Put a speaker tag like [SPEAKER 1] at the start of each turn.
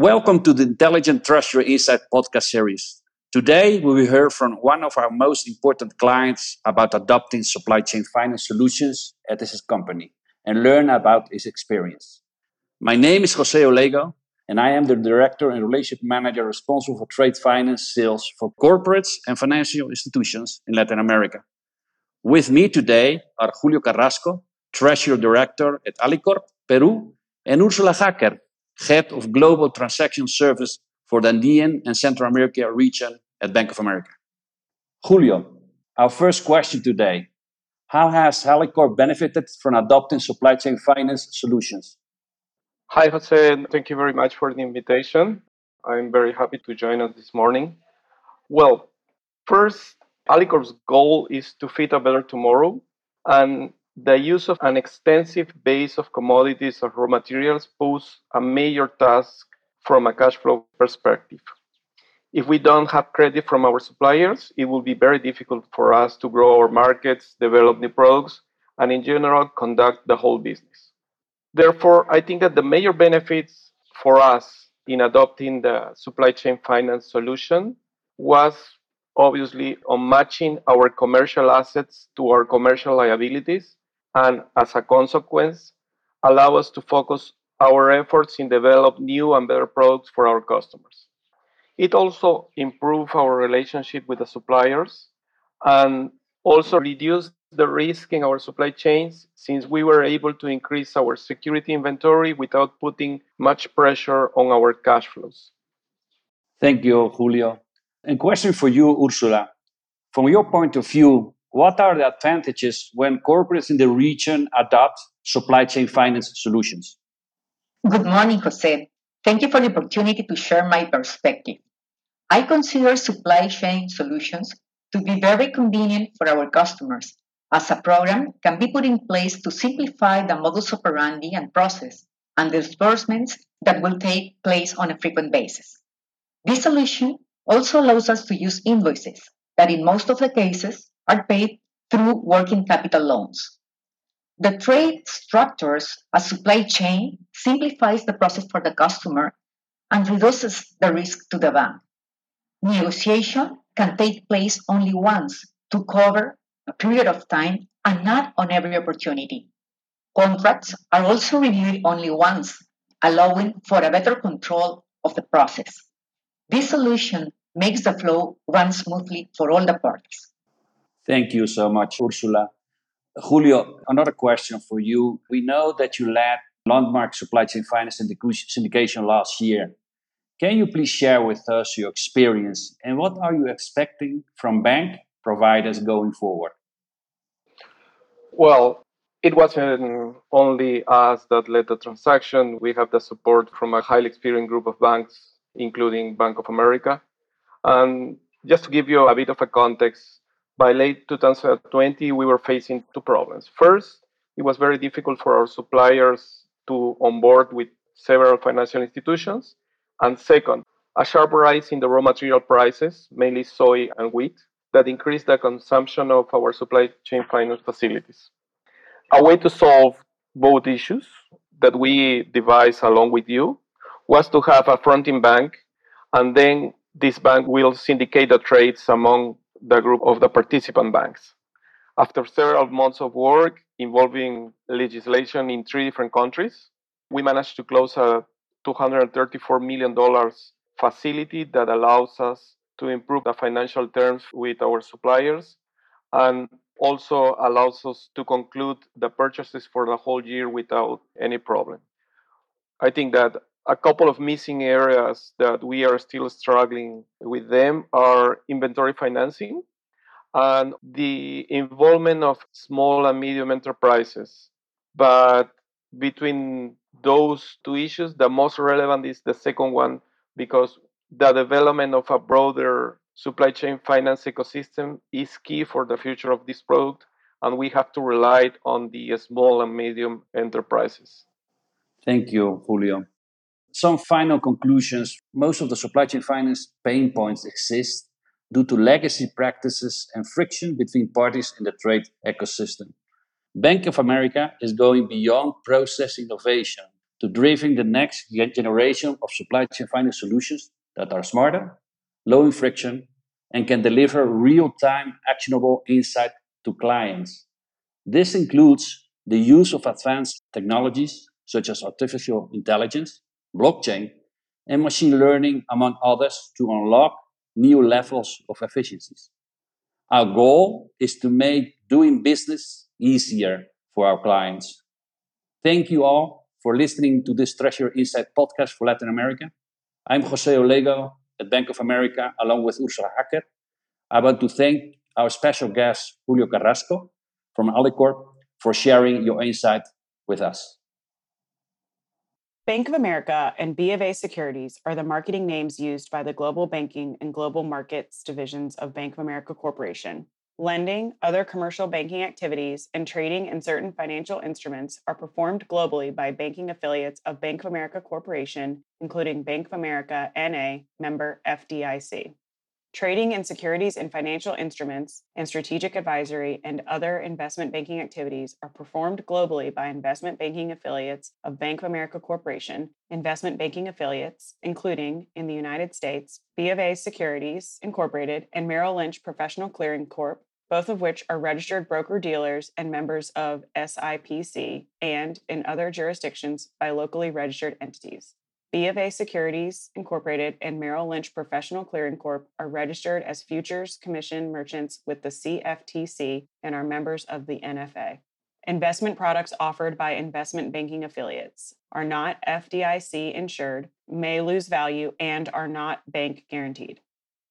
[SPEAKER 1] Welcome to the Intelligent Treasury Insight podcast series. Today, we will hear from one of our most important clients about adopting supply chain finance solutions at his company and learn about his experience. My name is Jose Oulego, and I am the Director and Relationship Manager responsible for trade finance sales for corporates and financial institutions in Latin America. With me today are Julio Carrasco, Treasury Director at Alicorp, Peru, and Ursula Haaker, Head of Global Transaction Service for the Andean and Central America region at Bank of America. Julio, our first question today. How has Alicorp benefited from adopting supply chain finance solutions?
[SPEAKER 2] Hi, Jose. Thank you very much for the invitation. I'm very happy to join us this morning. Well, first, Alicorp's goal is to fit a better tomorrow, and the use of an extensive base of commodities or raw materials poses a major task from a cash flow perspective. If we don't have credit from our suppliers, it will be very difficult for us to grow our markets, develop new products, and in general, conduct the whole business. Therefore, I think that the major benefits for us in adopting the supply chain finance solution was obviously on matching our commercial assets to our commercial liabilities and as a consequence allow us to focus our efforts in develop new and better products for our customers. It also improved our relationship with the suppliers and also reduced the risk in our supply chains since we were able to increase our security inventory without putting much pressure on our cash flows.
[SPEAKER 1] Thank you, Julio. And question for you, Ursula. From your point of view, what are the advantages when corporates in the region adopt supply chain finance solutions?
[SPEAKER 3] Good morning, Jose. Thank you for the opportunity to share my perspective. I consider supply chain solutions to be very convenient for our customers, as a program can be put in place to simplify the modus operandi and process and disbursements that will take place on a frequent basis. This solution also allows us to use invoices that, in most of the cases, are paid through working capital loans. The trade structures a supply chain simplifies the process for the customer and reduces the risk to the bank. Negotiation can take place only once to cover a period of time and not on every opportunity. Contracts are also reviewed only once, allowing for a better control of the process. This solution makes the flow run smoothly for all the parties.
[SPEAKER 1] Thank you so much, Ursula. Julio, another question for you. We know that you led landmark supply chain finance and syndication last year. Can you please share with us your experience and what are you expecting from bank providers going forward?
[SPEAKER 2] Well, it wasn't only us that led the transaction. We have the support from a highly experienced group of banks, including Bank of America. And just to give you a bit of a context, by late 2020, we were facing two problems. First, it was very difficult for our suppliers to onboard with several financial institutions. And second, a sharp rise in the raw material prices, mainly soy and wheat, that increased the consumption of our supply chain finance facilities. A way to solve both issues that we devised along with you was to have a fronting bank, and then this bank will syndicate the trades among the group of the participant banks. After several months of work involving legislation in three different countries, we managed to close a $234 million facility that allows us to improve the financial terms with our suppliers and also allows us to conclude the purchases for the whole year without any problem. I think that a couple of missing areas that we are still struggling with them are inventory financing and the involvement of small and medium enterprises. But between those two issues, the most relevant is the second one because the development of a broader supply chain finance ecosystem is key for the future of this product, and we have to rely on the small and medium enterprises.
[SPEAKER 1] Thank you, Julio. Some final conclusions. Most of the supply chain finance pain points exist due to legacy practices and friction between parties in the trade ecosystem. Bank of America is going beyond process innovation to driving the next generation of supply chain finance solutions that are smarter, low in friction, and can deliver real time actionable insight to clients. This includes the use of advanced technologies such as artificial intelligence, blockchain, and machine learning, among others, to unlock new levels of efficiencies. Our goal is to make doing business easier for our clients. Thank you all for listening to this Treasure Insight podcast for Latin America. I'm Jose Oulego at Bank of America, along with Ursula Haaker. I want to thank our special guest, Julio Carrasco from Alicorp, for sharing your insight with us.
[SPEAKER 4] Bank of America and B of A Securities are the marketing names used by the Global Banking and Global Markets divisions of Bank of America Corporation. Lending, other commercial banking activities, and trading in certain financial instruments are performed globally by banking affiliates of Bank of America Corporation, including Bank of America NA, member FDIC. Trading in securities and financial instruments and strategic advisory and other investment banking activities are performed globally by investment banking affiliates of Bank of America Corporation, investment banking affiliates, including in the United States, B of A Securities Incorporated and Merrill Lynch Professional Clearing Corp, both of which are registered broker dealers and members of SIPC, and in other jurisdictions by locally registered entities. B of A Securities Incorporated and Merrill Lynch Professional Clearing Corp are registered as futures commission merchants with the CFTC and are members of the NFA. Investment products offered by investment banking affiliates are not FDIC insured, may lose value, and are not bank guaranteed.